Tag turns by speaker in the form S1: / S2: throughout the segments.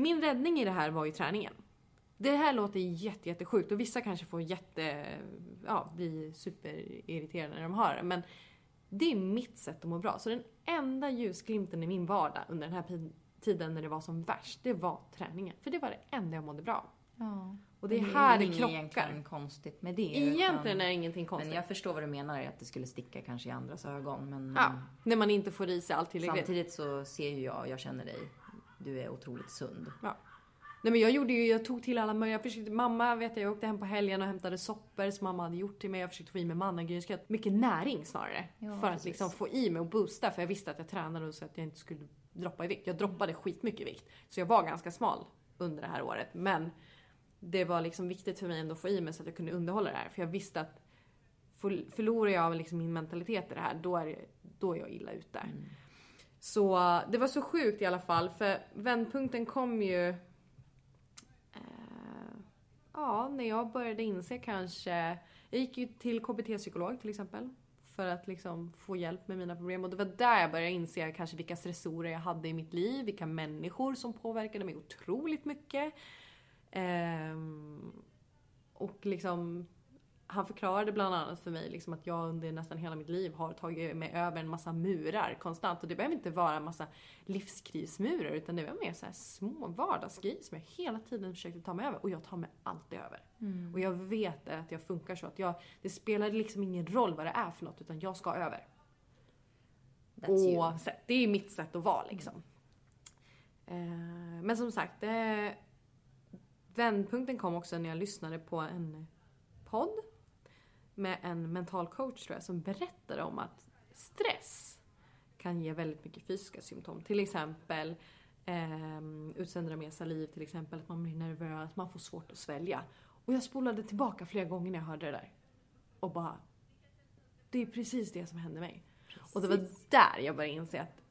S1: Min räddning i det här var ju träningen. Det här låter jätte, jättesjukt och vissa kanske får jätte, ja, bli superirriterade när de hör det. Men det är mitt sätt att må bra. Så den enda ljusglimten i min vardag under den här tiden när det var som värst, det var träningen. För det var det enda jag mådde bra av.
S2: Ja.
S1: Och det är
S2: Men
S1: här det krockar.
S2: egentligen konstigt med det.
S1: Egentligen
S2: utan-
S1: är det ingenting konstigt.
S2: Men jag förstår vad du menar, att det skulle sticka kanske i andras ögon. Men
S1: Ja, när man inte får i sig allt tillräckligt.
S2: samtidigt så ser ju jag, jag känner dig, du är otroligt sund.
S1: Ja. Nej men jag gjorde ju, jag tog till alla möjliga, jag försökte, mamma vet jag, jag åkte hem på helgen och hämtade soppor som mamma hade gjort till mig. Jag försökte få i mig mannagrynsgröt. Mycket näring snarare.
S2: Ja,
S1: för att
S2: precis.
S1: liksom få i mig och boosta. För jag visste att jag tränade och så att jag inte skulle droppa i vikt. Jag droppade skitmycket i vikt. Så jag var ganska smal under det här året. Men det var liksom viktigt för mig ändå att få i mig så att jag kunde underhålla det här. För jag visste att för- förlorar jag liksom min mentalitet i det här, då är, det, då är jag illa ute. Så det var så sjukt i alla fall, för vändpunkten kom ju eh, Ja, när jag började inse kanske... Jag gick ju till KBT-psykolog till exempel. För att liksom få hjälp med mina problem. Och det var där jag började inse kanske vilka stressorer jag hade i mitt liv. Vilka människor som påverkade mig otroligt mycket. Eh, och liksom... Han förklarade bland annat för mig liksom att jag under nästan hela mitt liv har tagit mig över en massa murar konstant. Och det behöver inte vara en massa livskrismurar utan det var mer så här små vardagsgrejer som jag hela tiden försökte ta mig över. Och jag tar mig alltid över. Och jag vet att jag funkar så att jag, det spelar liksom ingen roll vad det är för något utan jag ska över.
S2: That's.
S1: Det är mitt sätt att vara liksom. Eh, men som sagt, eh, vändpunkten kom också när jag lyssnade på en podd med en mental coach tror jag som berättade om att stress kan ge väldigt mycket fysiska symptom. Till exempel eh, utsöndra mer saliv, till exempel att man blir nervös, man får svårt att svälja. Och jag spolade tillbaka flera gånger när jag hörde det där. Och bara, det är precis det som hände mig. Och det var där jag började inse att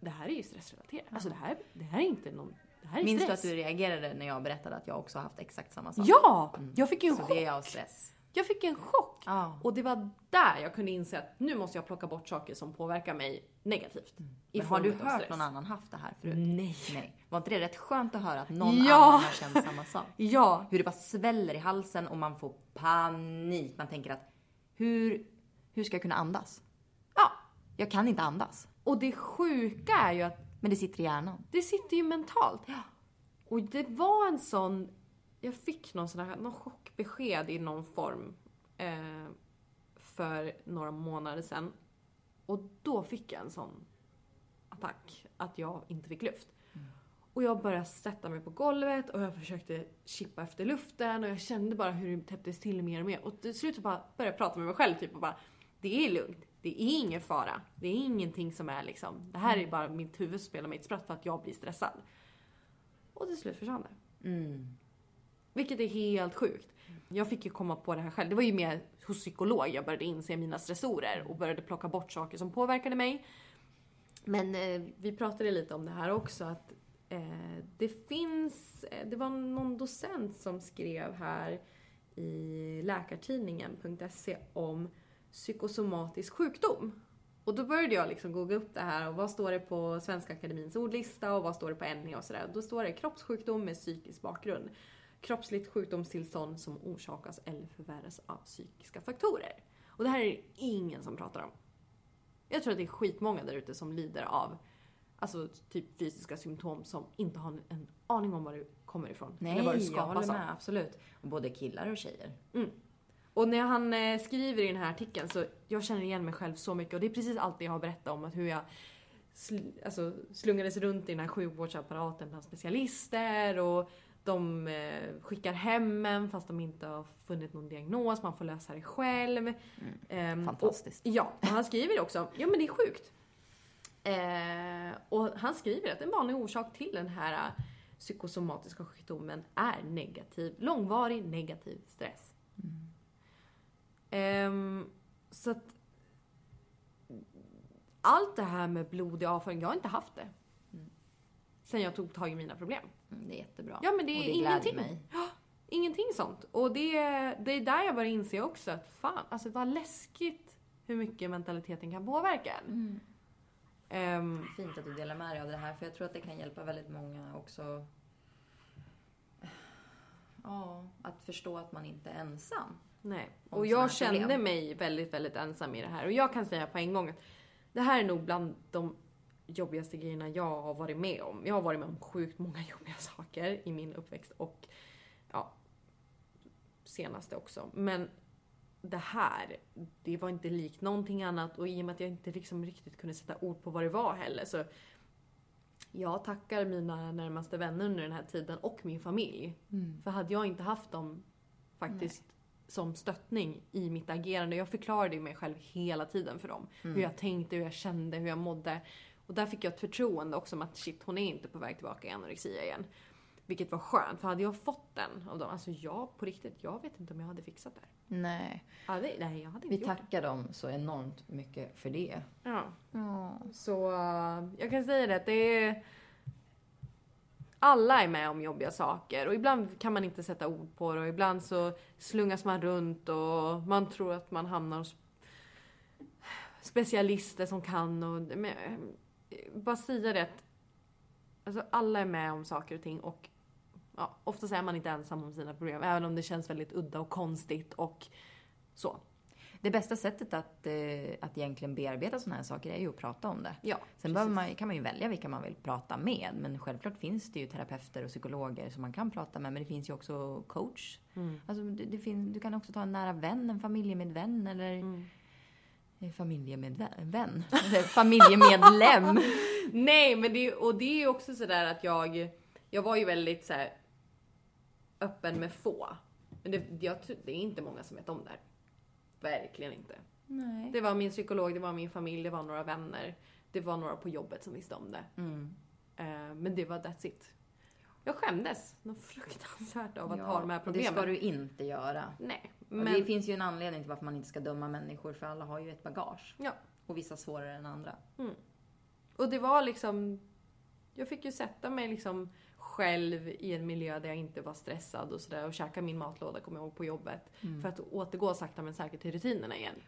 S1: det här är ju stressrelaterat. Alltså det här, det här är inte någon, det här är
S2: Minns du
S1: stress.
S2: att du reagerade när jag berättade att jag också haft exakt samma sak?
S1: Ja! Jag fick ju en
S2: Så
S1: chock.
S2: det är av stress.
S1: Jag fick en chock.
S2: Ja.
S1: Och det var där jag kunde inse att nu måste jag plocka bort saker som påverkar mig negativt.
S2: Mm. Men har du hört någon annan haft det här förut?
S1: Nej.
S2: Nej. Var inte det rätt skönt att höra att någon
S1: Ja.
S2: annan har känt samma sak?
S1: Ja.
S2: Hur det bara sväller i halsen och man får panik. Man tänker att hur, hur ska jag kunna andas?
S1: Ja.
S2: Jag kan inte andas.
S1: Och det sjuka är ju att
S2: Men det sitter i hjärnan.
S1: det sitter ju mentalt. Och det var en sån... Jag fick någon sån här, någon chockbesked i någon form eh, för några månader sedan. Och då fick jag en sån attack att jag inte fick luft. Och jag började sätta mig på golvet och jag försökte chippa efter luften och jag kände bara hur det täpptes till mer och mer. Och till slut så bara började jag prata med mig själv typ och bara Det är lugnt. Det är ingen fara. Det är ingenting som är liksom Det här är bara mitt huvud som spelar mig ett spratt för att jag blir stressad. Och till slut försvann det.
S2: Mm.
S1: Vilket är helt sjukt. Jag fick ju komma på det här själv. Det var ju mer hos psykolog jag började inse mina stressorer och började plocka bort saker som påverkade mig. Men eh, vi pratade lite om det här också att eh, det finns, eh, det var någon docent som skrev här i läkartidningen.se om psykosomatisk sjukdom. Och då började jag liksom googla upp det här och vad står det på Svenska Akademins ordlista och vad står det på NE och sådär. Då står det kroppssjukdom med psykisk bakgrund. Kroppsligt sjukdomstillstånd som orsakas eller förvärras av psykiska faktorer. Och det här är det ingen som pratar om. Jag tror att det är skitmånga där ute som lider av alltså typ fysiska symptom som inte har en aning om var det kommer ifrån.
S2: Nej,
S1: eller vad det
S2: jag håller
S1: av.
S2: med. Absolut. Och både killar och tjejer.
S1: Och när han eh, skriver i den här artikeln så jag känner igen mig själv så mycket och det är precis allt det jag har berättat om att hur jag sl alltså, slungades runt i den här sjukvårdsapparaten bland specialister och de eh, skickar hem en fast de inte har funnit någon diagnos, man får lösa det själv. Ehm,
S2: Fantastiskt.
S1: Och, ja, och han skriver också, ja men det är sjukt. Eh, och han skriver att en vanlig orsak till den här eh, psykosomatiska sjukdomen är negativ, långvarig negativ stress. Ehm, så att allt det här med blodig avföring, jag har inte haft det. Sen jag tog tag i mina problem.
S2: Mm, det är jättebra.
S1: Ja men det
S2: och
S1: är
S2: det gläder
S1: ingenting.
S2: mig.
S1: Ja, ingenting sånt. Och det, det är där jag börjar inse också att fan, alltså vad läskigt hur mycket mentaliteten kan påverka en.
S2: Mm.
S1: Ehm,
S2: Fint att du delar med dig av det här för jag tror att det kan hjälpa väldigt många också. Ja, att förstå att man inte är ensam.
S1: nej. Och jag kände
S2: problem.
S1: mig väldigt, väldigt ensam i det här. Och jag kan säga på en gång att det här är nog bland de jobbigaste grejerna jag har varit med om. Jag har varit med om sjukt många jobbiga saker i min uppväxt och ja, senaste också. Men det här, det var inte likt någonting annat och i och med att jag inte liksom riktigt kunde sätta ord på vad det var heller så jag tackar mina närmaste vänner under den här tiden och min familj. För hade jag inte haft dem faktiskt som stöttning i mitt agerande. Jag förklarade ju mig själv hela tiden för dem. Hur jag tänkte, hur jag kände, hur jag mådde. Och där fick jag ett förtroende också om att shit, hon är inte på väg tillbaka i anorexia igen. Vilket var skönt, för hade jag fått den av dem, alltså jag på riktigt, jag vet inte om jag hade fixat det.
S2: Nej.
S1: Hade, nej, jag hade inte
S2: Vi
S1: gjort
S2: tackar dem så enormt mycket för det.
S1: Ja. Så uh, jag kan säga det att det är... Alla är med om jobbiga saker och ibland kan man inte sätta ord på det och ibland så slungas man runt och man tror att man hamnar hos specialister som kan och... Men, eh, bara säga det att alltså, alla är med om saker och ting och ja, oftast är man inte ensam om sina problem även om det känns väldigt udda och konstigt och så.
S2: Det bästa sättet att, eh, att egentligen bearbeta sådana här saker är ju att prata om det.
S1: Ja,
S2: Sen man, kan man ju välja vilka man vill prata med. Men självklart finns det ju terapeuter och psykologer som man kan prata med. Men det finns ju också coach.
S1: Mm.
S2: Alltså, det, det fin, du kan också ta en nära vän, en familjemedvän eller
S1: Mm.
S2: Eh, familjemedvän. Familjemedlem.
S1: Nej, men det, och det är ju också sådär att jag, jag var ju väldigt så här, öppen med få. Men det, jag, det är inte många som vet om det här. Verkligen inte.
S2: Nej.
S1: Det var min psykolog, det var min familj, det var några vänner. Det var några på jobbet som visste om det.
S2: Mm.
S1: Eh, men det var that's it. Jag skämdes något fruktansvärt av att
S2: Ja,
S1: ha de här problemen.
S2: Det ska du inte göra.
S1: Nej, men...
S2: Det finns ju en anledning till varför man inte ska döma människor. För alla har ju ett bagage.
S1: Ja.
S2: Och vissa svårare än andra.
S1: Och det var liksom... Jag fick ju sätta mig liksom själv i en miljö där jag inte var stressad och sådär och käka min matlåda, kommer jag ihåg, på jobbet. För att återgå sakta men säkert till rutinerna igen.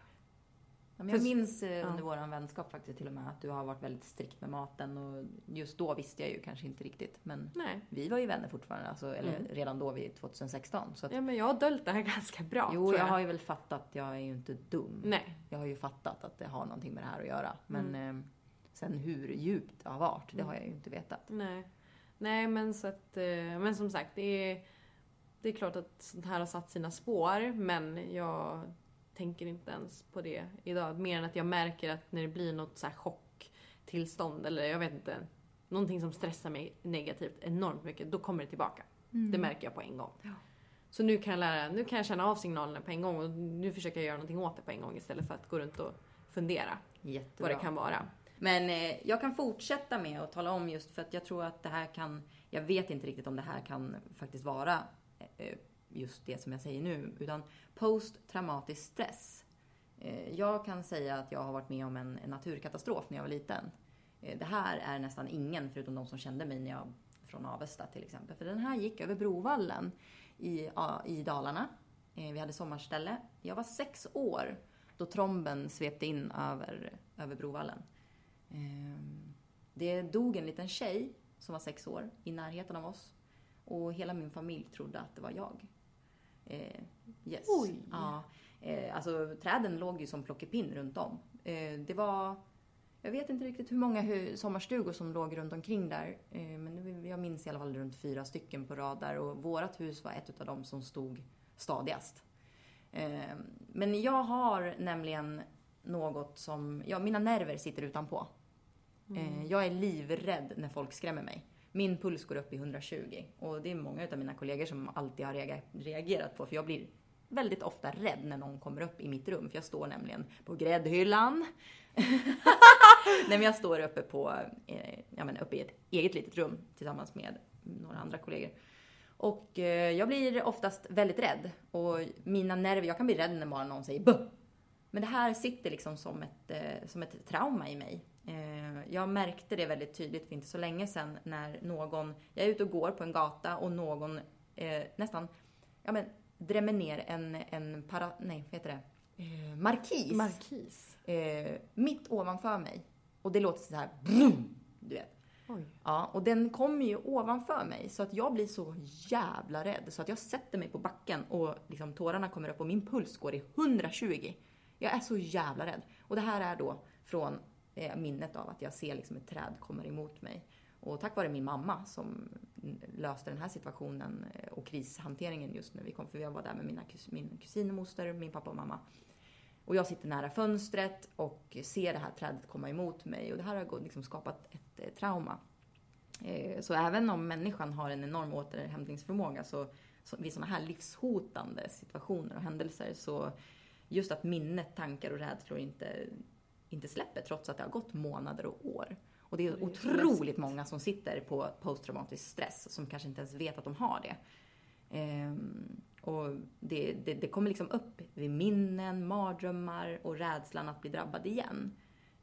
S2: Men jag minns eh,
S1: ja.
S2: under våran vänskap faktiskt till och med att du har varit väldigt strikt med maten. Och just då visste jag ju kanske inte riktigt. Men
S1: Nej.
S2: vi var ju vänner fortfarande. Alltså, eller redan då, vid 2016. Så att,
S1: Ja men jag har döljt det här ganska bra,
S2: jo,
S1: tror
S2: jag har ju väl fattat. Jag är ju inte dum.
S1: Nej.
S2: Jag har ju fattat att det har någonting med det här att göra. Men
S1: Mm.
S2: eh, sen hur djupt det har varit, det har jag ju inte vetat.
S1: Nej. Nej men så att, eh, men som sagt det är, det är klart att sånt här har satt sina spår men jag tänker inte ens på det idag. Mer än att jag märker att när det blir något så här chocktillstånd eller jag vet inte, någonting som stressar mig negativt enormt mycket, då kommer det tillbaka. Det märker jag på en gång. Så nu kan jag lära, nu kan jag känna av signalerna på en gång och nu försöker jag göra någonting åt det på en gång istället för att gå runt och fundera
S2: Jättebra.
S1: vad det kan vara.
S2: Men eh, jag kan fortsätta med att tala om just för att jag tror att det här kan, jag vet inte riktigt om det här kan faktiskt vara eh, just det som jag säger nu, utan posttraumatisk stress. Eh, jag kan säga att jag har varit med om en, naturkatastrof när jag var liten. Eh, det här är nästan ingen, förutom de som kände mig när jag, från Avesta till exempel. För den här gick över Brovallen i, i Dalarna. Eh, vi hade sommarställe. Jag var sex år då tromben svepte in över, över Brovallen. Ehm, det dog en liten tjej som var sex år i närheten av oss. Och hela min familj trodde att det var jag. Eh, yes.
S1: Oj.
S2: Ja. Eh, alltså träden låg ju som plockepinn runt om. Eh, det var, jag vet inte riktigt hur många hu- sommarstugor som låg runt omkring där. Eh, men jag minns i alla fall runt fyra stycken på rad där och vårat hus var ett av dem som stod stadigast. Eh, men jag har nämligen något som, ja mina nerver sitter utanpå. Eh, jag är livrädd när folk skrämmer mig. Min puls går upp i 120 och det är många av mina kollegor som alltid har reagerat- på för jag blir väldigt ofta rädd när någon kommer upp i mitt rum för jag står nämligen på gräddhyllan. Nej men jag står uppe på, eh, ja men uppe i ett eget litet rum tillsammans med några andra kollegor. Och eh, jag blir oftast väldigt rädd och mina nerver, jag kan bli rädd när bara någon säger buh. Men det här sitter liksom som ett, eh, som ett trauma i mig. Eh, jag märkte det väldigt tydligt för inte så länge sedan när någon, jag är ute och går på en gata och någon eh, nästan, ja men drämmer ner en, en para, nej vad heter det, eh, markis.
S1: Markis.
S2: eh, mitt ovanför mig. Och det låter så här brum, du vet.
S1: Oj.
S2: Ja, och den kommer ju ovanför mig så att jag blir så jävla rädd så att jag sätter mig på backen och liksom tårarna kommer upp och min puls går i 120. Jag är så jävla rädd. Och det här är då från eh, minnet av att jag ser liksom ett träd kommer emot mig. Och tack vare min mamma som löste den här situationen eh, och krishanteringen just när vi kom, för jag var där med mina kus, min kusin och moster, min pappa och mamma. Och jag sitter nära fönstret och ser det här trädet komma emot mig och det här har liksom skapat ett eh, trauma. Eh, Så även om människan har en enorm återhämtningsförmåga så, så vid sådana här livshotande situationer och händelser så just att minnet, tankar och rädslor inte, inte släpper trots att det har gått månader och år. Och det är
S1: Det
S2: otroligt många som sitter på posttraumatisk stress som kanske inte ens vet att de har det. Ehm, och det, det, det kommer liksom upp vid minnen, mardrömmar och rädslan att bli drabbad igen.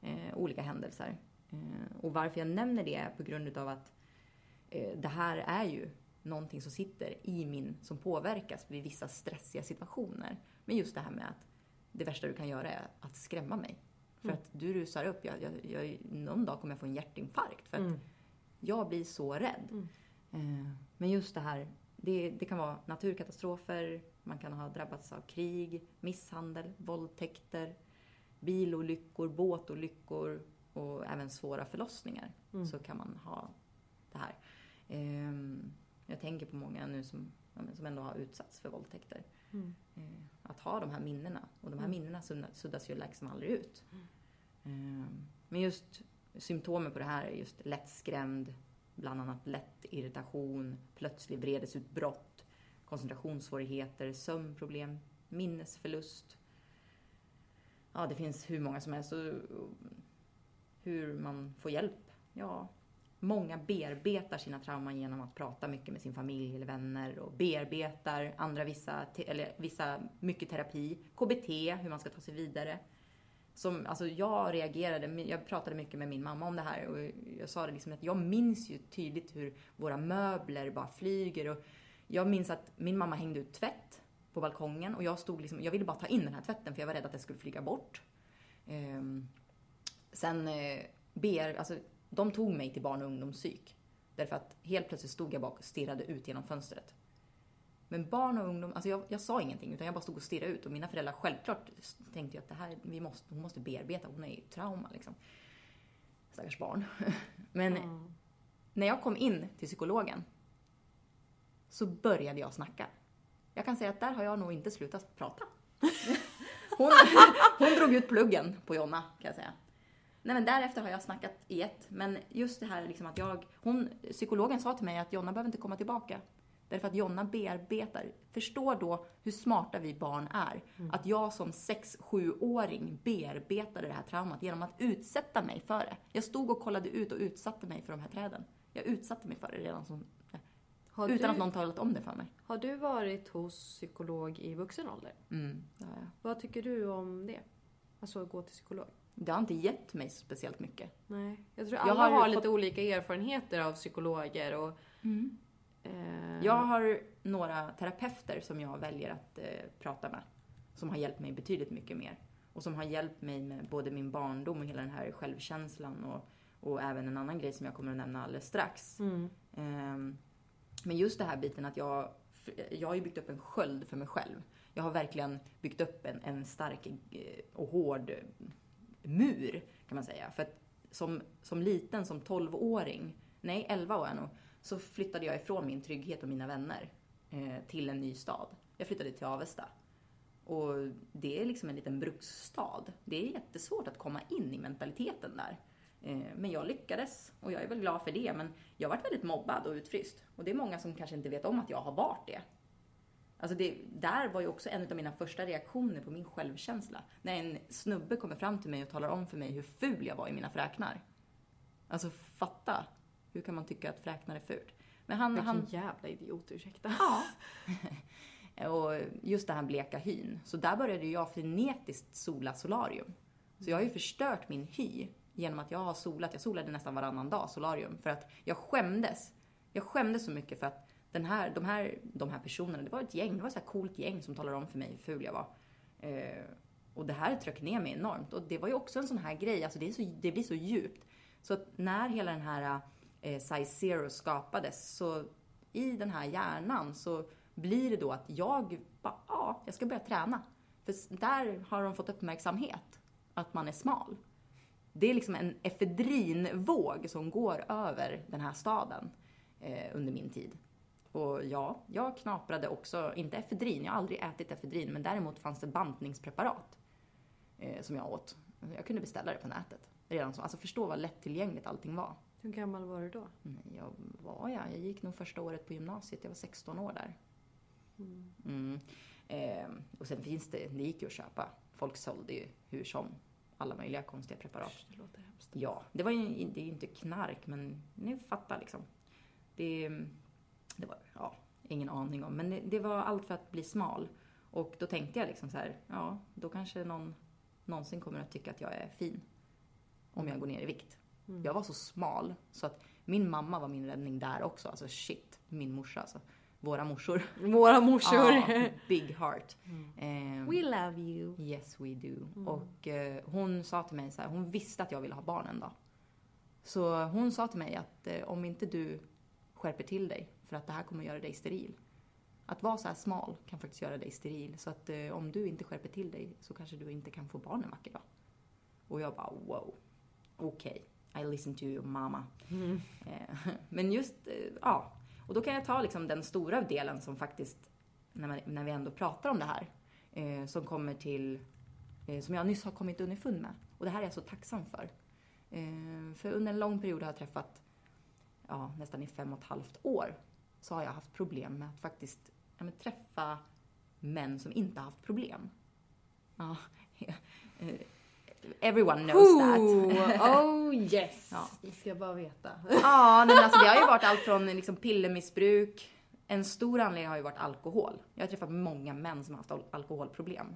S2: Eh, olika händelser. Eh, och varför jag nämner det är på grund av att eh, det här är ju någonting som sitter i min, som påverkas vid vissa stressiga situationer. Men just det här med att det värsta du kan göra är att skrämma mig. För att du rusar upp, jag, jag, jag, någon dag kommer jag få en hjärtinfarkt. För att
S1: Mm.
S2: jag blir så rädd. Eh, Men just det här, det, det kan vara naturkatastrofer, man kan ha drabbats av krig, misshandel, våldtäkter, bilolyckor, båtolyckor och även svåra förlossningar. Så kan man ha det här. Ehm, Jag tänker på många nu som, som ändå har utsatts för våldtäkter.
S1: Mm.
S2: Eh, Att ha de här minnena. Och de här minnena sudda- suddas ju liksom aldrig ut. Ehm, Men just symptomen på det här är just lättskrämd, bland annat lätt irritation, plötslig vredesutbrott, koncentrationssvårigheter, sömnproblem, minnesförlust. Ja, det finns hur många som helst. Hur man får hjälp? Ja, många bearbetar sina trauman genom att prata mycket med sin familj eller vänner och bearbetar andra vissa, eller vissa mycket terapi, KBT, hur man ska ta sig vidare. Som, alltså jag reagerade, jag pratade mycket med min mamma om det här och jag sa det liksom att jag minns ju tydligt hur våra möbler bara flyger och jag minns att min mamma hängde ut tvätt på balkongen och jag stod liksom, jag ville bara ta in den här tvätten för jag var rädd att det skulle flyga bort. Ehm, sen eh, ber, alltså de tog mig till barn och ungdomspsyk. Därför att helt plötsligt stod jag bak och stirrade ut genom fönstret. Men barn och ungdom, alltså jag, jag sa ingenting utan jag bara stod och stirrade ut och mina föräldrar självklart tänkte ju att det här, vi måste, hon måste bearbeta, hon är i trauma liksom. Stackars barn. Men
S1: Ja.
S2: när jag kom in till psykologen så började jag snacka. Jag kan säga att där har jag nog inte slutat prata. Hon, hon drog ut pluggen på Jonna, kan jag säga. Nej men därefter har jag snackat i ett. Men just det här liksom att jag, hon, psykologen sa till mig att Jonna behöver inte komma tillbaka. Därför att Jonna bearbetar. Förstår då hur smarta vi barn är. Att jag som 6-7-åring bearbetade det här traumat genom att utsätta mig för det. Jag stod och kollade ut och utsatte mig för de här träden. Jag utsatte mig för det redan som,
S1: Har,
S2: utan
S1: du,
S2: att någon talat om det för mig.
S1: har du varit hos psykolog i vuxen ålder?
S2: Mm, det har jag.
S1: Vad tycker du om det? Alltså att gå till psykolog?
S2: Det har inte gett mig speciellt mycket.
S1: Nej, jag tror
S2: Jag
S1: alla
S2: har
S1: har,
S2: fått-
S1: lite olika erfarenheter av psykologer och... Eh,
S2: Jag har några terapeuter som jag väljer att eh, prata med. Som har hjälpt mig betydligt mycket mer. och som har hjälpt mig med både min barndom och hela den här självkänslan och, och även en annan grej som jag kommer att nämna alldeles strax.
S1: Mm.
S2: Ehm, men just det här biten att jag, jag har ju byggt upp en sköld för mig själv. Jag har verkligen byggt upp en, en stark eh, och hård mur kan man säga. För att som, som liten, som 12-åring, nej 11 var jag nog, så flyttade jag ifrån min trygghet och mina vänner eh, till en ny stad. Jag flyttade till Avesta. Och det är liksom en liten bruksstad. Det är jättesvårt att komma in i mentaliteten där. Eh, men jag lyckades och jag är väl glad för det. Men jag varit väldigt mobbad och utfryst. Och det är många som kanske inte vet om att jag har varit det. Alltså det, där var ju också en av mina första reaktioner på min självkänsla. När en snubbe kommer fram till mig och talar om för mig hur ful jag var i mina fräknar. Alltså fatta. Hur kan man tycka att fräknar är fult?
S1: Men han... Vilken han, jävla idiot, ursäkta.
S2: Ja. och just den här bleka hyn. Så där började jag frenetiskt sola solarium. Så jag har ju förstört min hy genom att jag har solat. Jag solade nästan varannan dag solarium för att jag skämdes. Jag skämdes så mycket för att den här, de, här, de här personerna, det var ett gäng, det var ett så här coolt gäng som talade om för mig hur ful jag var. Eh, och det här tryckte ner mig enormt. Och det var ju också en sån här grej, alltså det, är så, det blir så djupt. Så att när hela den här eh, Size Zero skapades, så i den här hjärnan så blir det då att jag bara, ja, jag ska börja träna. För där har de fått uppmärksamhet, att man är smal. Det är liksom en efedrinvåg som går över den här staden eh, under min tid. Och ja, jag knaprade också, inte efedrin, jag har aldrig ätit efedrin, men däremot fanns det bantningspreparat eh, som jag åt. Jag kunde beställa det på nätet. Redan så. Alltså förstå vad lättillgängligt allting var.
S1: Hur gammal var du då?
S2: Jag var jag? Jag gick nog första året på gymnasiet, jag var 16 år där. Mm. Mm. Eh, och sen finns det, det gick ju att köpa. Folk sålde ju hur som alla möjliga konstiga preparat.
S1: Det låter hemskt.
S2: Ja, det var ju det är inte knark, men ni fattar liksom. Det, det var, ja, ingen aning om. Men det, det, var allt för att bli smal. Och då tänkte jag liksom så här, ja, då kanske någon någonsin kommer att tycka att jag är fin. Om jag går ner i vikt. Mm. Jag var så smal så att min mamma var min räddning där också. Alltså shit, min morsa alltså. Våra morsor.
S1: Våra morsor.
S2: Ja, big heart.
S1: Mm. Um, we love you.
S2: Yes we do. Mm. Och uh, hon sa till mig så här, hon visste att jag ville ha barn en dag. Så hon sa till mig att uh, om inte du skärper till dig för att det här kommer göra dig steril. Att vara så här smal kan faktiskt göra dig steril. Så att uh, om du inte skärper till dig så kanske du inte kan få barn en vacker dag. Och jag bara wow. Okej. Okay. I listen to you mama. Mm. Men just, ja och då kan jag ta liksom den stora delen som faktiskt, när, man, när vi ändå pratar om det här, eh, som kommer till, eh, som jag nyss har kommit underfund med. Och det här är jag så tacksam för. Eh, för under en lång period har jag träffat, ja, nästan i fem och ett halvt år, så har jag haft problem med att faktiskt ja, men, träffa män som inte har haft problem. Ja, eh, Everyone knows Ooh,
S1: that. oh yes. Ja. Vi ska bara veta.
S2: ja, men alltså det har ju varit allt från liksom pillermissbruk. En stor anledning har ju varit alkohol. Jag har träffat många män som har haft alkoholproblem.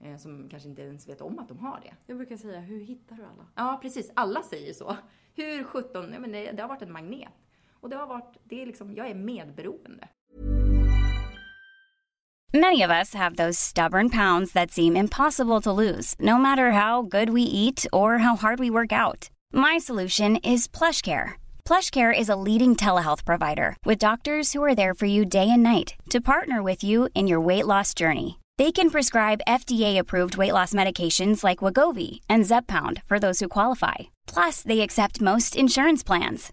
S2: Eh, som kanske inte ens vet om att de har det.
S1: Jag brukar säga, hur hittar du alla?
S2: Ja, precis. Alla säger så. Hur sjutton, ja, men det, det har varit en magnet. Och det har varit, det är liksom, jag är medberoende.
S3: Many of us have those stubborn pounds that seem impossible to lose, no matter how good we eat or how hard we work out. My solution is PlushCare. PlushCare is a leading telehealth provider with doctors who are there for you day and night to partner with you in your weight loss journey. They can prescribe FDA-approved weight loss medications like Wagovi and Zepbound for those who qualify. Plus, they accept most insurance plans.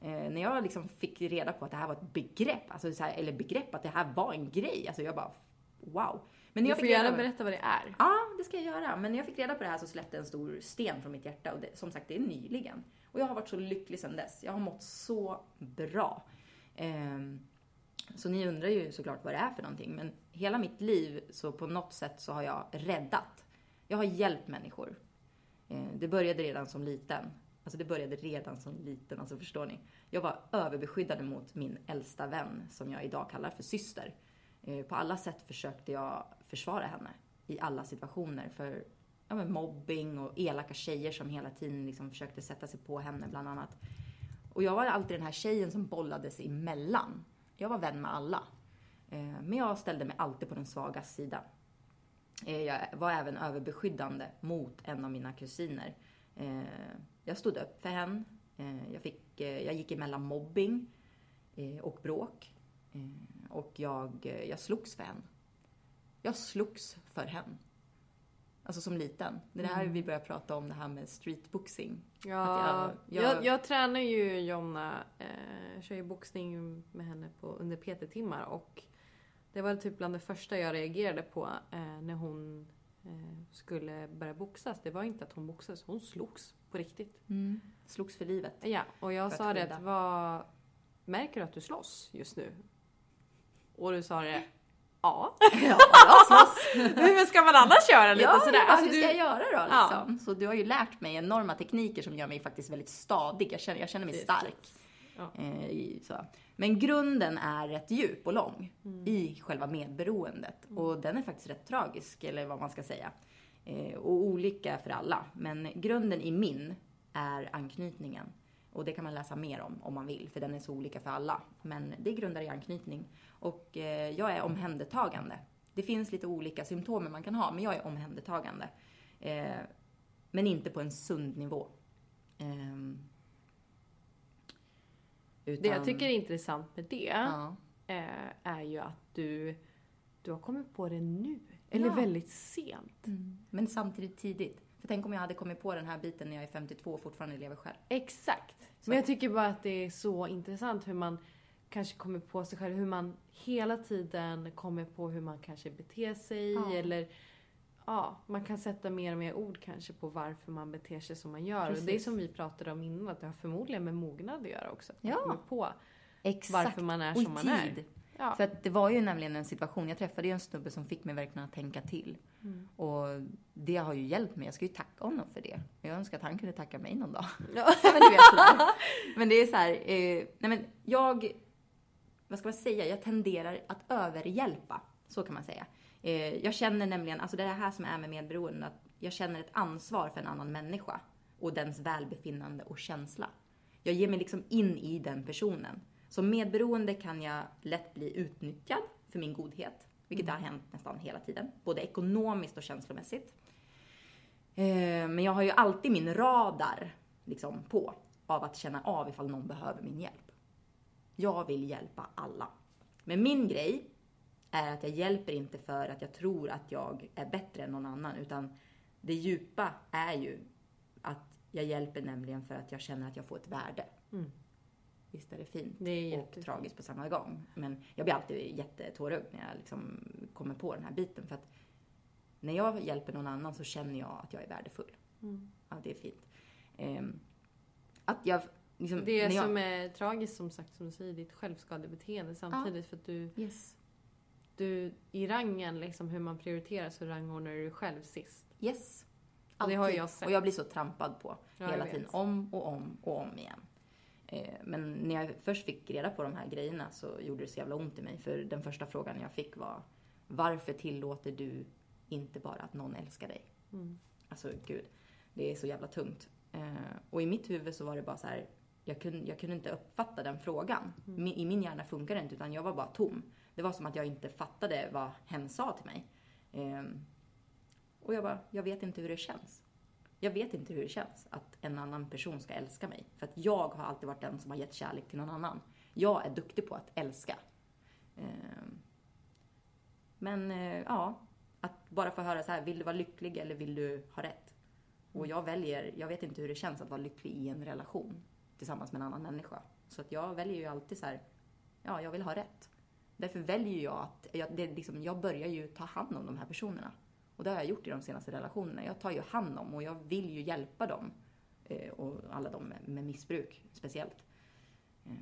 S2: Eh, när jag liksom fick reda på att det här var ett begrepp, alltså så här, eller begrepp, att det här var en grej, alltså jag bara wow. Men när
S1: Du
S2: jag
S1: får
S2: fick
S1: gärna
S2: på-
S1: berätta vad det är.
S2: Ja, det ska jag göra. Men när jag fick reda på det här så släppte en stor sten från mitt hjärta och det, som sagt, det är nyligen. Och jag har varit så lycklig sedan dess. Jag har mått så bra. Ehm, så ni undrar ju såklart vad det är för någonting. Men hela mitt liv så på något sätt så har jag räddat. Jag har hjälpt människor. Eh, det började redan som liten. Alltså det började redan som liten, alltså förstår ni? Jag var överbeskyddande mot min äldsta vän som jag idag kallar för syster. Eh, på alla sätt försökte jag försvara henne i alla situationer för ja, men mobbing och elaka tjejer som hela tiden liksom försökte sätta sig på henne bland annat. Och jag var alltid den här tjejen som bollades emellan. Jag var vän med alla. Eh, men jag ställde mig alltid på den svaga sidan. Eh, jag var även överbeskyddande mot en av mina kusiner. Eh, Jag stod upp för henne. Eh, Jag, fick, eh, jag gick emellan mobbing och bråk. Och jag, jag slogs för henne. Jag slogs för henne. Alltså som liten. Det är det här vi börjar prata om, det här med streetboxing.
S1: Ja, jag,
S2: jag-
S1: jag, jag, tränar ju Jonna, eh, kör ju boxning med henne på, under PT-timmar och det var typ bland det första jag reagerade på eh, när hon skulle börja boxas. Det var inte att hon boxades, hon slogs på riktigt.
S2: Mm. Slogs för livet.
S1: Ja, och jag
S2: För
S1: sa det att vad, märker du att du slåss just nu? Och du sa det, ja.
S2: Ja, jag slåss.
S1: Hur ska man annars göra lite
S2: ja,
S1: sådär? Alltså,
S2: hur
S1: du-
S2: ska jag göra då
S1: Ja.
S2: liksom? Så du har ju lärt mig enorma tekniker som gör mig faktiskt väldigt stadig. Jag känner, jag känner mig
S1: Precis.
S2: stark.
S1: Ja.
S2: Eh, i-. Men grunden är rätt djup och lång
S1: Mm.
S2: i själva medberoendet. Och den är faktiskt rätt tragisk, eller vad man ska säga. Eh, och olika för alla. Men grunden i min är anknytningen. Och det kan man läsa mer om om man vill, för den är så olika för alla. Men det grundar i anknytning. Och eh, jag är omhändertagande. Det finns lite olika symptom man kan ha, men jag är omhändertagande. Men inte på en sund nivå. Ehm,
S1: Det jag
S2: utan-
S1: tycker är intressant med det
S2: Ja.
S1: eh, är ju att du, du har kommit på det nu. Eller
S2: Ja.
S1: väldigt sent.
S2: Men samtidigt tidigt. För tänk om jag hade kommit på den här biten när jag är 52 och fortfarande lever själv.
S1: Exakt. Men jag tycker bara att det är så intressant hur man kanske kommer på sig själv. Hur man hela tiden kommer på hur man kanske beter sig.
S2: Ja.
S1: Eller ja, man kan sätta mer och mer ord kanske på varför man beter sig som man gör. Och det är
S2: Precis.
S1: som vi pratade om innan, att det har förmodligen med mognad att göra också. Att man
S2: Ja.
S1: kommer på
S2: Exakt.
S1: varför man är som man är. Ja.
S2: För att det var ju nämligen en situation, jag träffade ju en snubbe som fick mig verkligen att tänka till.
S1: Mm.
S2: Och det har ju hjälpt mig, jag ska ju tacka honom för det. Jag önskar att han kunde tacka mig någon dag.
S1: Ja.
S2: men du vet. Men det är så här, eh, nej men jag, vad ska man säga, jag tenderar att överhjälpa. Så kan man säga. Eh, jag känner nämligen, alltså det är det här som är med medberoende, att jag känner ett ansvar för en annan människa och dens välbefinnande och känsla. Jag ger mig liksom in i den personen. Som medberoende kan jag lätt bli utnyttjad för min godhet, vilket har hänt nästan hela tiden, både ekonomiskt och känslomässigt. Eh, Men jag har ju alltid min radar liksom på av att känna av ifall någon behöver min hjälp. Jag vill hjälpa alla. Men min grej är att jag hjälper inte för att jag tror att jag är bättre än någon annan, utan det djupa är ju att jag hjälper nämligen för att jag känner att jag får ett värde.
S1: Mm.
S2: Visst är det fint
S1: Det är
S2: och tragiskt på samma gång. Men jag blir alltid jättetårögd när jag liksom kommer på den här biten. För att när jag hjälper någon annan så känner jag att jag är värdefull.
S1: Mm.
S2: Ja, det är fint. Ehm, att jag liksom...
S1: Det
S2: jag,
S1: som är tragiskt som sagt, som du säger, ditt självskadebeteende samtidigt. För att du,
S2: Yes.
S1: Du i rangen, liksom hur man prioriterar, så rangordnar du själv sist.
S2: Yes.
S1: Och det har
S2: Alltid.
S1: jag sett.
S2: Och jag blir så trampad på
S1: Ja,
S2: hela tiden. Om och om och om igen. Eh, Men när jag först fick reda på de här grejerna så gjorde det så jävla ont i mig. För den första frågan jag fick var Varför tillåter du inte bara att någon älskar dig?
S1: Mm.
S2: Alltså gud, det är så jävla tungt. Eh, Och i mitt huvud så var det bara så här, jag kunde, jag kunde inte uppfatta den frågan.
S1: Mm.
S2: I min hjärna funkar det inte utan jag var bara tom. Det var som att jag inte fattade vad hen sa till mig. Ehm, och jag bara, jag vet inte hur det känns. Jag vet inte hur det känns att en annan person ska älska mig. För att jag har alltid varit den som har gett kärlek till någon annan. Jag är duktig på att älska. Ehm, men eh, ja, att bara få höra så här, vill du vara lycklig eller vill du ha rätt? Och jag väljer, jag vet inte hur det känns att vara lycklig i en relation tillsammans med en annan människa. Så att jag väljer ju alltid så här, ja, jag vill ha rätt. Därför väljer jag att, jag, det liksom, jag börjar ju ta hand om de här personerna. Och det har jag gjort i de senaste relationerna. Jag tar ju hand om och jag vill ju hjälpa dem. Eh, och alla de med, med missbruk speciellt. Eh,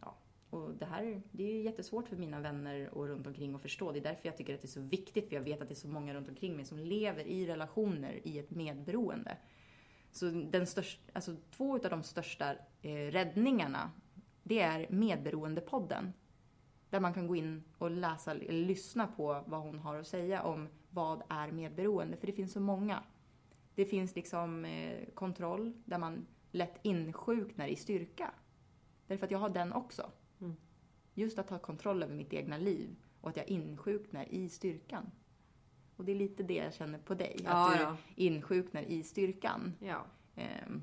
S2: ja. Och det här det är ju jättesvårt för mina vänner och runt omkring att förstå. Det är därför jag tycker att det är så viktigt. För jag vet att det är så många runt omkring mig som lever i relationer i ett medberoende. Så den största, alltså två av de största eh, räddningarna, det är Medberoendepodden. Där man kan gå in och läsa eller lyssna på vad hon har att säga om vad är medberoende. För det finns så många. Det finns liksom eh, kontroll där man lätt insjuknar i styrka. Därför att jag har den också. Just att ha kontroll över mitt egna liv och att jag insjuknar i styrkan. Och det är lite det jag känner på dig.
S1: Ja,
S2: att du
S1: ja.
S2: insjuknar i styrkan.
S1: Ja.
S2: Ehm,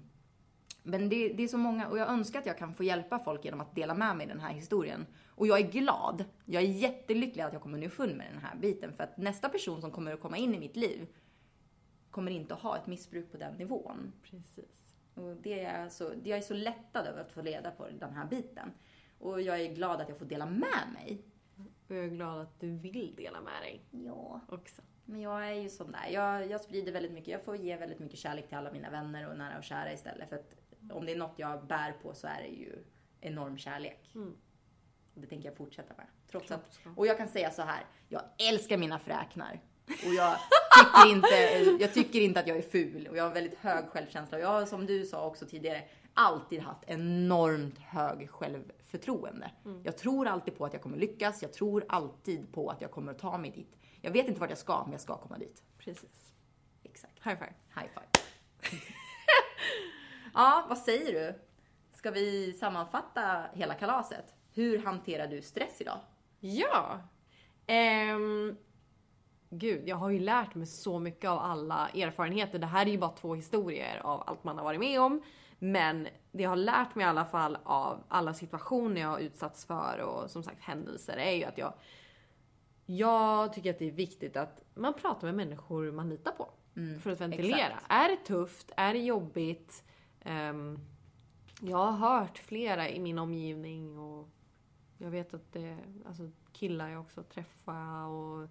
S2: Men det, det är så många, och jag önskar att jag kan få hjälpa folk genom att dela med mig den här historien. Och jag är glad, jag är jättelycklig att jag kommer underfund med den här biten. För att nästa person som kommer att komma in i mitt liv kommer inte att ha ett missbruk på den nivån.
S1: Precis.
S2: Och det är så, jag är så lättad över att få reda på den här biten. Och jag är glad att jag får dela med mig.
S1: Och jag är glad att du vill dela med dig
S2: Ja.
S1: också.
S2: Men jag är ju sån där. Jag, jag sprider väldigt mycket. Jag får ge väldigt mycket kärlek till alla mina vänner och nära och kära istället. För att om det är något jag bär på så är det ju enorm kärlek.
S1: Mm.
S2: Det tänker jag fortsätta med. Trots att, och jag kan säga så här. Jag älskar mina fräknar. Och jag tycker, inte, jag tycker inte att jag är ful. Och jag har väldigt hög självkänsla. Och jag har, som du sa också tidigare, alltid haft enormt hög självförtroende. Jag tror alltid på att jag kommer lyckas. Jag tror alltid på att jag kommer att ta mig dit. Jag vet inte vart jag ska, men jag ska komma dit.
S1: Precis.
S2: Exakt.
S1: High five.
S2: High five. Ja, vad säger du? Ska vi sammanfatta hela kalaset? Hur hanterar du stress idag?
S1: Ja! Ehm, gud, jag har ju lärt mig så mycket av alla erfarenheter. Det här är ju bara två historier av allt man har varit med om. Men det jag har lärt mig i alla fall av alla situationer jag har utsatts för och som sagt händelser är ju att jag jag tycker att det är viktigt att man pratar med människor man litar på. för att ventilera.
S2: exakt.
S1: Är det tufft? Är det jobbigt? Ehm, jag har hört flera i min omgivning och jag vet att det alltså killar jag också träffar och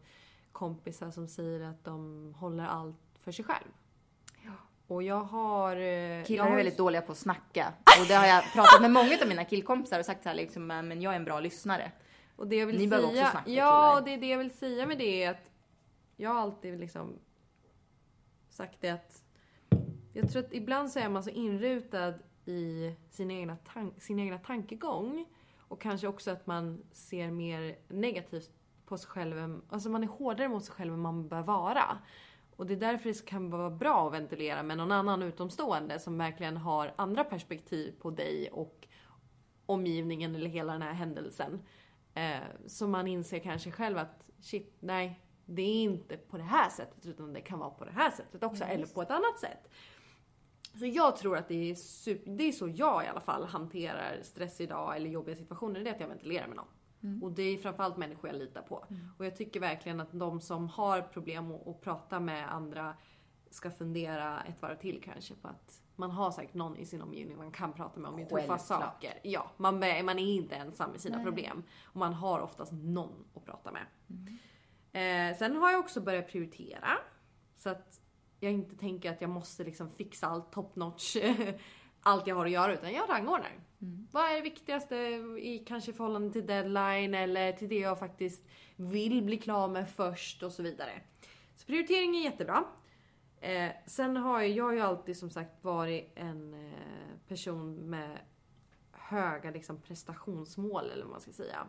S1: kompisar som säger att de håller allt för sig själv. Och jag har... eh,
S2: Killar
S1: jag
S2: är
S1: har-
S2: väldigt dåliga på att snacka. Och det har jag pratat med många av mina killkompisar och sagt så här liksom, men jag är en bra lyssnare.
S1: Och det jag vill
S2: Ni behöver också
S1: säga,
S2: snacka,
S1: Ja, och det är det jag vill säga med det är att jag har alltid liksom sagt det att jag tror att ibland så är man så inrutad i sin egna, tan- sin egna tankegång och kanske också att man ser mer negativt på sig själv. Alltså man är hårdare mot sig själv än man bör vara. Och det är därför det kan vara bra att ventilera med någon annan utomstående som verkligen har andra perspektiv på dig och omgivningen eller hela den här händelsen. Eh, så man inser kanske själv att shit, nej, det är inte på det här sättet utan det kan vara på det här sättet också eller på ett annat sätt. Så jag tror att det är, super, det är så jag i alla fall hanterar stress idag eller jobbiga situationer, det är att jag ventilerar med någon. Och det är framförallt människor jag litar på. Och jag tycker verkligen att de som har problem att, att prata med andra ska fundera ett varv till kanske på att man har säkert någon i sin omgivning man kan prata med om tuffa saker. Ja, man, är- man är inte ensam med sina problem. Och man har oftast någon att prata med. Eh, sen har jag också börjat prioritera. Så att jag inte tänker att jag måste liksom fixa allt top notch. allt jag har att göra utan jag rangordnar. Vad är det viktigaste i kanske förhållande till deadline eller till det jag faktiskt vill bli klar med först och så vidare. Så prioritering är jättebra. Eh, sen har jag, jag har ju alltid som sagt varit en eh, person med höga liksom, prestationsmål eller vad man ska säga.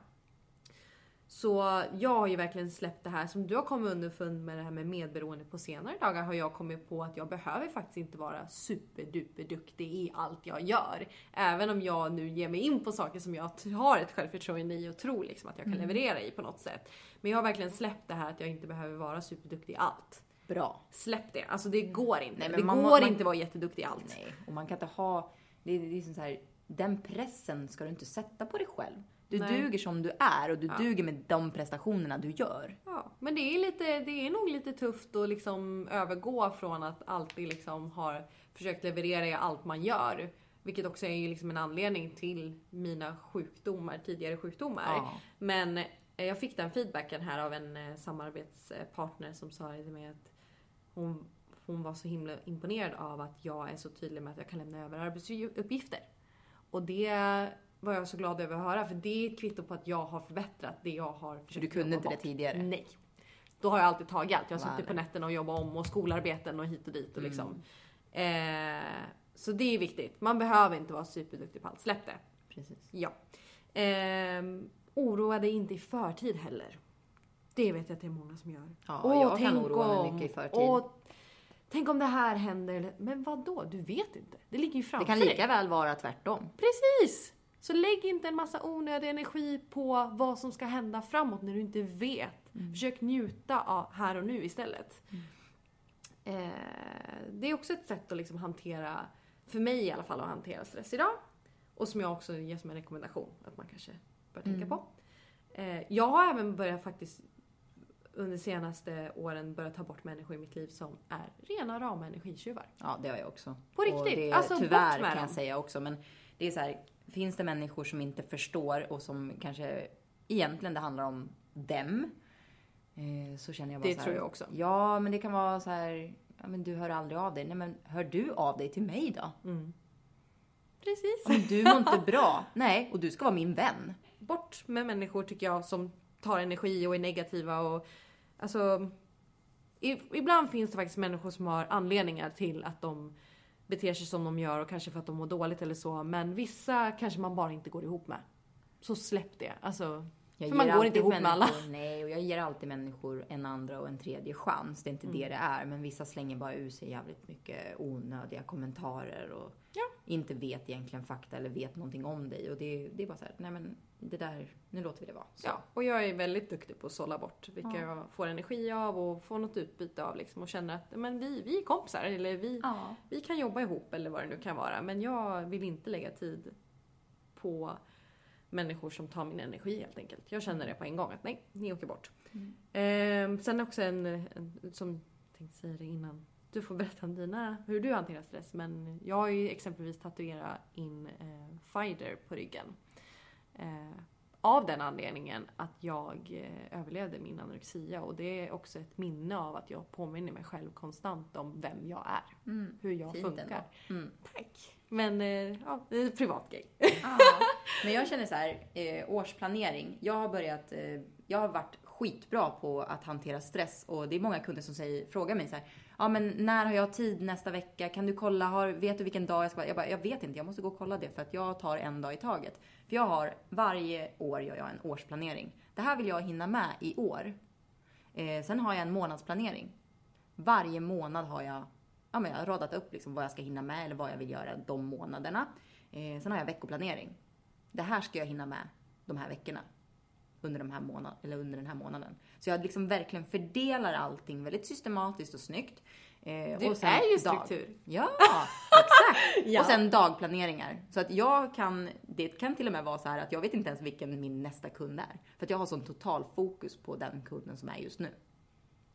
S1: Så jag har ju verkligen släppt det här som du har kommit underfund med det här med medberoende på senare dagar har jag kommit på att jag behöver faktiskt inte vara superduper duktig i allt jag gör. Även om jag nu ger mig in på saker som jag har ett självförtroende i och tror liksom att jag kan leverera i på något sätt. Men jag har verkligen släppt det här att jag inte behöver vara superduktig i allt.
S2: Bra.
S1: Släpp det. Alltså det går inte.
S2: Nej, men
S1: det
S2: man
S1: går
S2: man-
S1: inte att vara jätteduktig i allt.
S2: Nej, och man kan inte ha... Det är, det är som så här, den pressen ska du inte sätta på dig själv. Du
S1: Nej.
S2: duger som du är och du duger med de prestationerna du gör.
S1: Ja, men det är, lite, det är nog lite tufft att liksom övergå från att alltid liksom har försökt leverera i allt man gör. Vilket också är liksom en anledning till mina sjukdomar, tidigare sjukdomar.
S2: Ja.
S1: Men eh, jag fick den feedbacken här av en eh, samarbetspartner som sa till mig att hon, hon var så himla imponerad av att jag är så tydlig med att jag kan lämna över arbetsuppgifter. Och det var jag så glad över att höra för det är ett kvitto på att jag har förbättrat det jag har försökt
S2: du kunde inte det
S1: bort.
S2: tidigare?
S1: Nej. Då har jag alltid tagit allt. Jag har suttit på nätterna och jobbat om och skolarbeten och hit och dit och liksom.
S2: Mm.
S1: Eh, så det är viktigt. Man behöver inte vara superduktig på allt. Släpp det.
S2: Precis.
S1: Ja. Ehm, oroa dig inte i förtid heller. Det vet jag att det är många som gör.
S2: Ja,
S1: Åh,
S2: jag kan oroa mig
S1: om-
S2: mycket i förtid.
S1: åh, tänk om det här händer. Men vad då? Du vet inte. Det ligger ju
S2: Det
S1: framför
S2: kan
S1: dig.
S2: lika väl vara tvärtom.
S1: Precis! Så lägg inte en massa onödig energi på vad som ska hända framåt när du inte vet.
S2: Mm.
S1: Försök njuta av här och nu istället. Eh, det är också ett sätt att liksom hantera, för mig i alla fall, att hantera stress idag. Och som jag också ger som en rekommendation att man kanske bör tänka
S2: Mm.
S1: på. Eh, jag har även börjat faktiskt under senaste åren börjat ta bort människor i mitt liv som är rena rama energitjuvar.
S2: Ja, det har jag också.
S1: På
S2: Och
S1: riktigt?
S2: Det,
S1: Alltså, bort
S2: tyvärr
S1: med
S2: kan
S1: dem.
S2: jag säga också. Men det är så här, finns det människor som inte förstår och som kanske egentligen det handlar om dem. Eh, så känner jag bara
S1: Det
S2: så här,
S1: tror jag också.
S2: Ja, men det kan vara så här. Ja, men du hör aldrig av dig. Nej, men hör du av dig till mig då?
S1: Precis.
S2: Ja, men du mår inte bra. Nej, och du ska vara min vän.
S1: bort med människor tycker jag som tar energi och är negativa och alltså. Ibland finns det faktiskt människor som har anledningar till att de beter sig som de gör och kanske för att de mår dåligt eller så. Men vissa kanske man bara inte går ihop med. Så släpp det. Alltså,
S2: jag
S1: för man går inte ihop med alla.
S2: Nej, och jag ger alltid människor en andra och en tredje chans. Det är inte
S1: Mm.
S2: det det är. Men vissa slänger bara ur sig jävligt mycket onödiga kommentarer och
S1: Ja.
S2: inte vet egentligen fakta eller vet någonting om dig. Och det, det är bara så här, nej men det där, nu låter vi det vara. Så.
S1: Ja, och jag är väldigt duktig på att sålla bort vilka jag får energi av och får något utbyte av liksom och känner att men vi, vi är kompisar eller vi,
S2: Ja.
S1: vi kan jobba ihop eller vad det nu kan vara. Men jag vill inte lägga tid på människor som tar min energi helt enkelt. Jag känner det på en gång att nej, ni åker bort. Ehm, sen också en, en som jag tänkte säga det innan. Du får berätta om dina, hur du hanterar stress. Men jag har ju exempelvis tatuerat in eh, Fighter på ryggen. Eh, av den anledningen att jag eh, överlevde min anorexia och det är också ett minne av att jag påminner mig själv konstant om vem jag är. Hur jag
S2: Fint
S1: funkar.
S2: Mm.
S1: Tack! Men eh, ja, det är ett privat grej.
S2: Ah. Men jag känner så här, eh, årsplanering. Jag har börjat, eh, jag har varit skitbra på att hantera stress och det är många kunder som säger, frågar mig så här, ja men när har jag tid nästa vecka? Kan du kolla, har, vet du vilken dag jag ska vara? Jag bara, jag vet inte, jag måste gå och kolla det för att jag tar en dag i taget. För jag har, varje år gör jag en årsplanering. Det här vill jag hinna med i år. Eh, sen har jag en månadsplanering. Varje månad har jag, ja men jag har radat upp liksom vad jag ska hinna med eller vad jag vill göra de månaderna. Eh, sen har jag veckoplanering. Det här ska jag hinna med de här veckorna. Under, de här månad, eller under den här månaden. Så jag liksom verkligen fördelar allting väldigt systematiskt och snyggt. Eh,
S1: Du
S2: och sen
S1: är ju
S2: dag-
S1: struktur.
S2: Ja, exakt.
S1: Ja.
S2: Och sen dagplaneringar. Så att jag kan, det kan till och med vara så här att jag vet inte ens vilken min nästa kund är. För att jag har sån total fokus på den kunden som är just nu.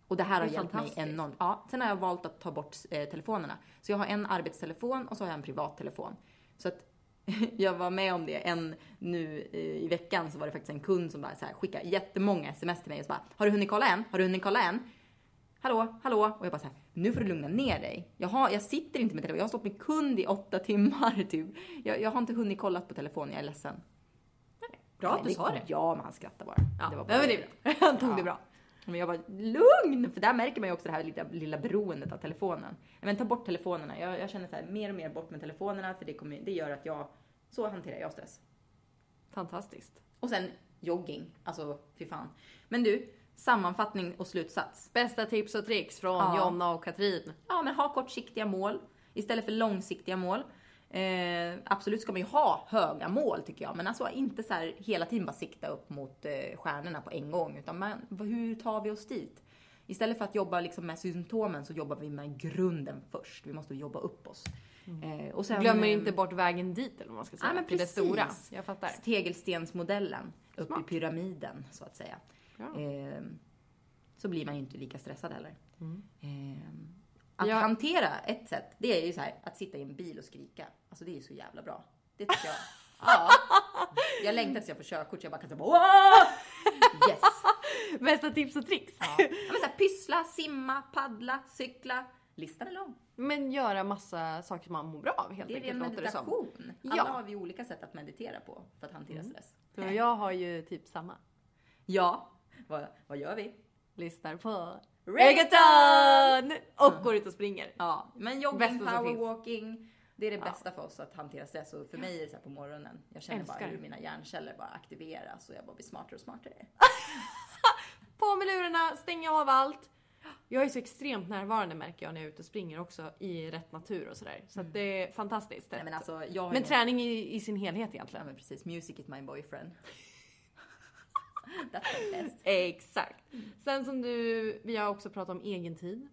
S2: Och det här har
S1: Det är
S2: hjälpt mig enormt. Ja, sen har jag valt att ta bort eh, telefonerna. Så jag har en arbetstelefon och så har jag en privattelefon. Så att jag var med om det en nu eh, i veckan så var det faktiskt en kund som bara så här skickade jättemånga sms till mig och så bara Har du hunnit kolla än? Har du hunnit kolla än? Hallå, hallå? Och jag bara så här, nu får du lugna ner dig. Jag, har, jag sitter inte med telefon, jag har stått med kund i åtta timmar typ. Jag, jag har inte hunnit kolla på telefonen, jag är ledsen.
S1: Bra att du sa det.
S2: Ja, men han skrattar bara.
S1: Ja,
S2: det var bara
S1: var det bra. Han tog
S2: Ja.
S1: det bra.
S2: Men jag var lugn! För där märker man ju också det här lilla, lilla beroendet av telefonen. Men ta bort telefonerna. Jag, jag känner så här, mer och mer bort med telefonerna för det, kommer, det gör att jag, så hanterar jag stress.
S1: Fantastiskt.
S2: Och sen jogging, alltså fy fan. Men du, sammanfattning och slutsats.
S1: Bästa tips och tricks från
S2: Ja.
S1: Jonna och Katrin.
S2: Ja, men ha kortsiktiga mål istället för långsiktiga mål. Eh, absolut ska man ju ha höga mål tycker jag, men alltså inte så här hela tiden bara sikta upp mot eh, stjärnorna på en gång, utan man, hur tar vi oss dit? istället för att jobba liksom med symptomen så jobbar vi med grunden först. Vi måste jobba upp oss. Eh, och sen,
S1: Glömmer
S2: eh,
S1: inte bort vägen dit eller vad man ska säga.
S2: Ja, men
S1: till det
S2: precis.
S1: stora. Jag fattar.
S2: tegelstensmodellen upp
S1: Smart.
S2: i pyramiden så att säga.
S1: Bra.
S2: Eh, så blir man ju inte lika stressad heller.
S1: Mm.
S2: Att
S1: Ja.
S2: hantera ett sätt, det är ju så här att sitta i en bil och skrika. Alltså det är ju så jävla bra. Det tycker jag. Ja. Jag längtar tills jag får körkort så jag bara kan säga! Yes!
S1: Bästa tips och tricks.
S2: Ja. Ja, men så här, pyssla, simma, paddla, cykla. Listan är lång.
S1: Men göra massa saker man mår bra av helt
S2: Det är
S1: enkelt
S2: en
S1: låter det som.
S2: meditation. Alla
S1: Ja. Mm.
S2: har vi olika sätt att meditera på för att hantera stress.
S1: Du och jag har ju typ samma.
S2: Ja, vad, vad gör vi?
S1: Lyssnar på
S2: Reggaeton!
S1: Och går ut och springer.
S2: Ja, men jogging,
S1: Bästa som finns.
S2: powerwalking. Det är det bästa för oss att hantera stress och för mig är det så här på morgonen. Jag känner bara
S1: Älskar.
S2: hur mina hjärnceller bara aktiveras och jag bara blir smartare och smartare.
S1: På med lurarna, stänga av allt. Jag är så extremt närvarande märker jag när jag är ute och springer också i rätt natur och sådär. Så att det är fantastiskt.
S2: Nej, men alltså, jag har
S1: Men träning i, i sin helhet
S2: Ja
S1: egentligen.
S2: men precis, music is my boyfriend. That's best.
S1: Exakt. Sen som du, vi har också pratat om egen tid.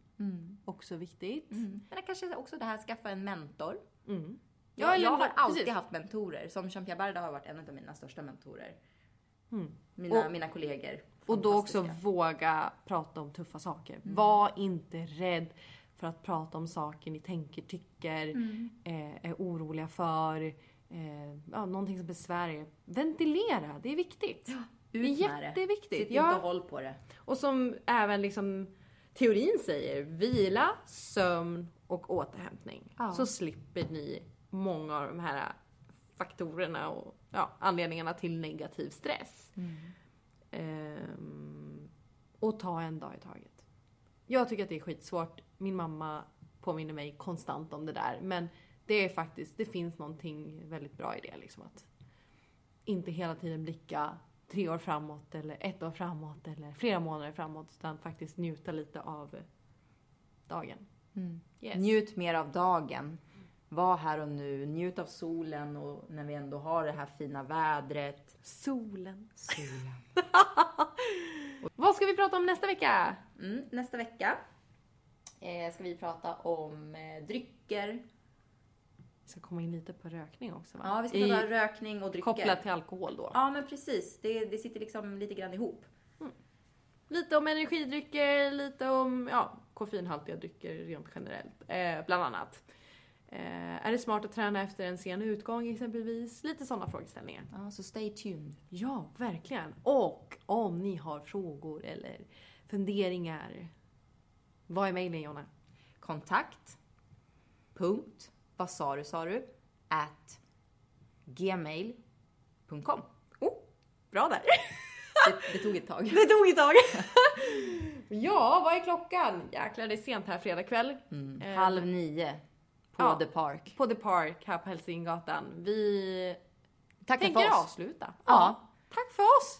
S1: Också viktigt.
S2: Men det kanske också det här skaffa en mentor.
S1: Mm.
S2: Jag,
S1: Ja, eller
S2: jag har alltid
S1: precis.
S2: haft mentorer. Som Jean-Pierre Barda har varit en av mina största mentorer. Mina,
S1: Och-
S2: mina kollegor.
S1: Och då också våga prata om tuffa saker. Var inte rädd för att prata om saker ni tänker, tycker, eh, är oroliga för. Eh, ja, någonting som besvärar er. Ventilera, det är viktigt. Det är
S2: Ut det.
S1: jätteviktigt.
S2: Sitt
S1: Ja.
S2: inte och håll på det.
S1: Och som även liksom teorin säger, vila, sömn och återhämtning.
S2: Ja.
S1: Så slipper ni många av de här faktorerna och ja, anledningarna till negativ stress. Ehm, och ta en dag i taget. Jag tycker att det är skitsvårt. Min mamma påminner mig konstant om det där. Men det är faktiskt, det finns någonting väldigt bra i det. Liksom att inte hela tiden blicka tre år framåt eller ett år framåt eller flera månader framåt. Utan faktiskt njuta lite av dagen. Yes.
S2: Njut mer av dagen. Var här och nu. Njut av solen och när vi ändå har det här fina vädret.
S1: Solen.
S2: Solen.
S1: Vad ska vi prata om nästa vecka?
S2: Mm, nästa vecka eh, ska vi prata om eh, drycker.
S1: Vi ska komma in lite på rökning också va?
S2: Ja, vi ska
S1: I-
S2: prata rökning och drycker.
S1: Kopplat till alkohol då.
S2: Ja, men precis. Det, det sitter liksom lite grann ihop.
S1: Lite om energidrycker, lite om ja, koffeinhaltiga drycker rent generellt. Eh, bland annat. Eh, är det smart att träna efter en sen utgång exempelvis? Lite sådana frågeställningar.
S2: Ja, så stay tuned.
S1: Ja, verkligen. Och om ni har frågor eller funderingar. Vad är mejlen Jonna?
S2: Kontakt. Punkt. Vad sa du, sa du? At gmail.com.
S1: Oh, bra där.
S2: Det, det tog ett tag.
S1: Det tog ett tag. ja, vad är klockan? Jäklar, det är sent här fredag kväll. Eh,
S2: Halv nio på
S1: Ja.
S2: The Park.
S1: På The Park här på Hälsingegatan. Vi tänker
S2: för oss.
S1: avsluta.
S2: Ja.
S1: Tack för oss!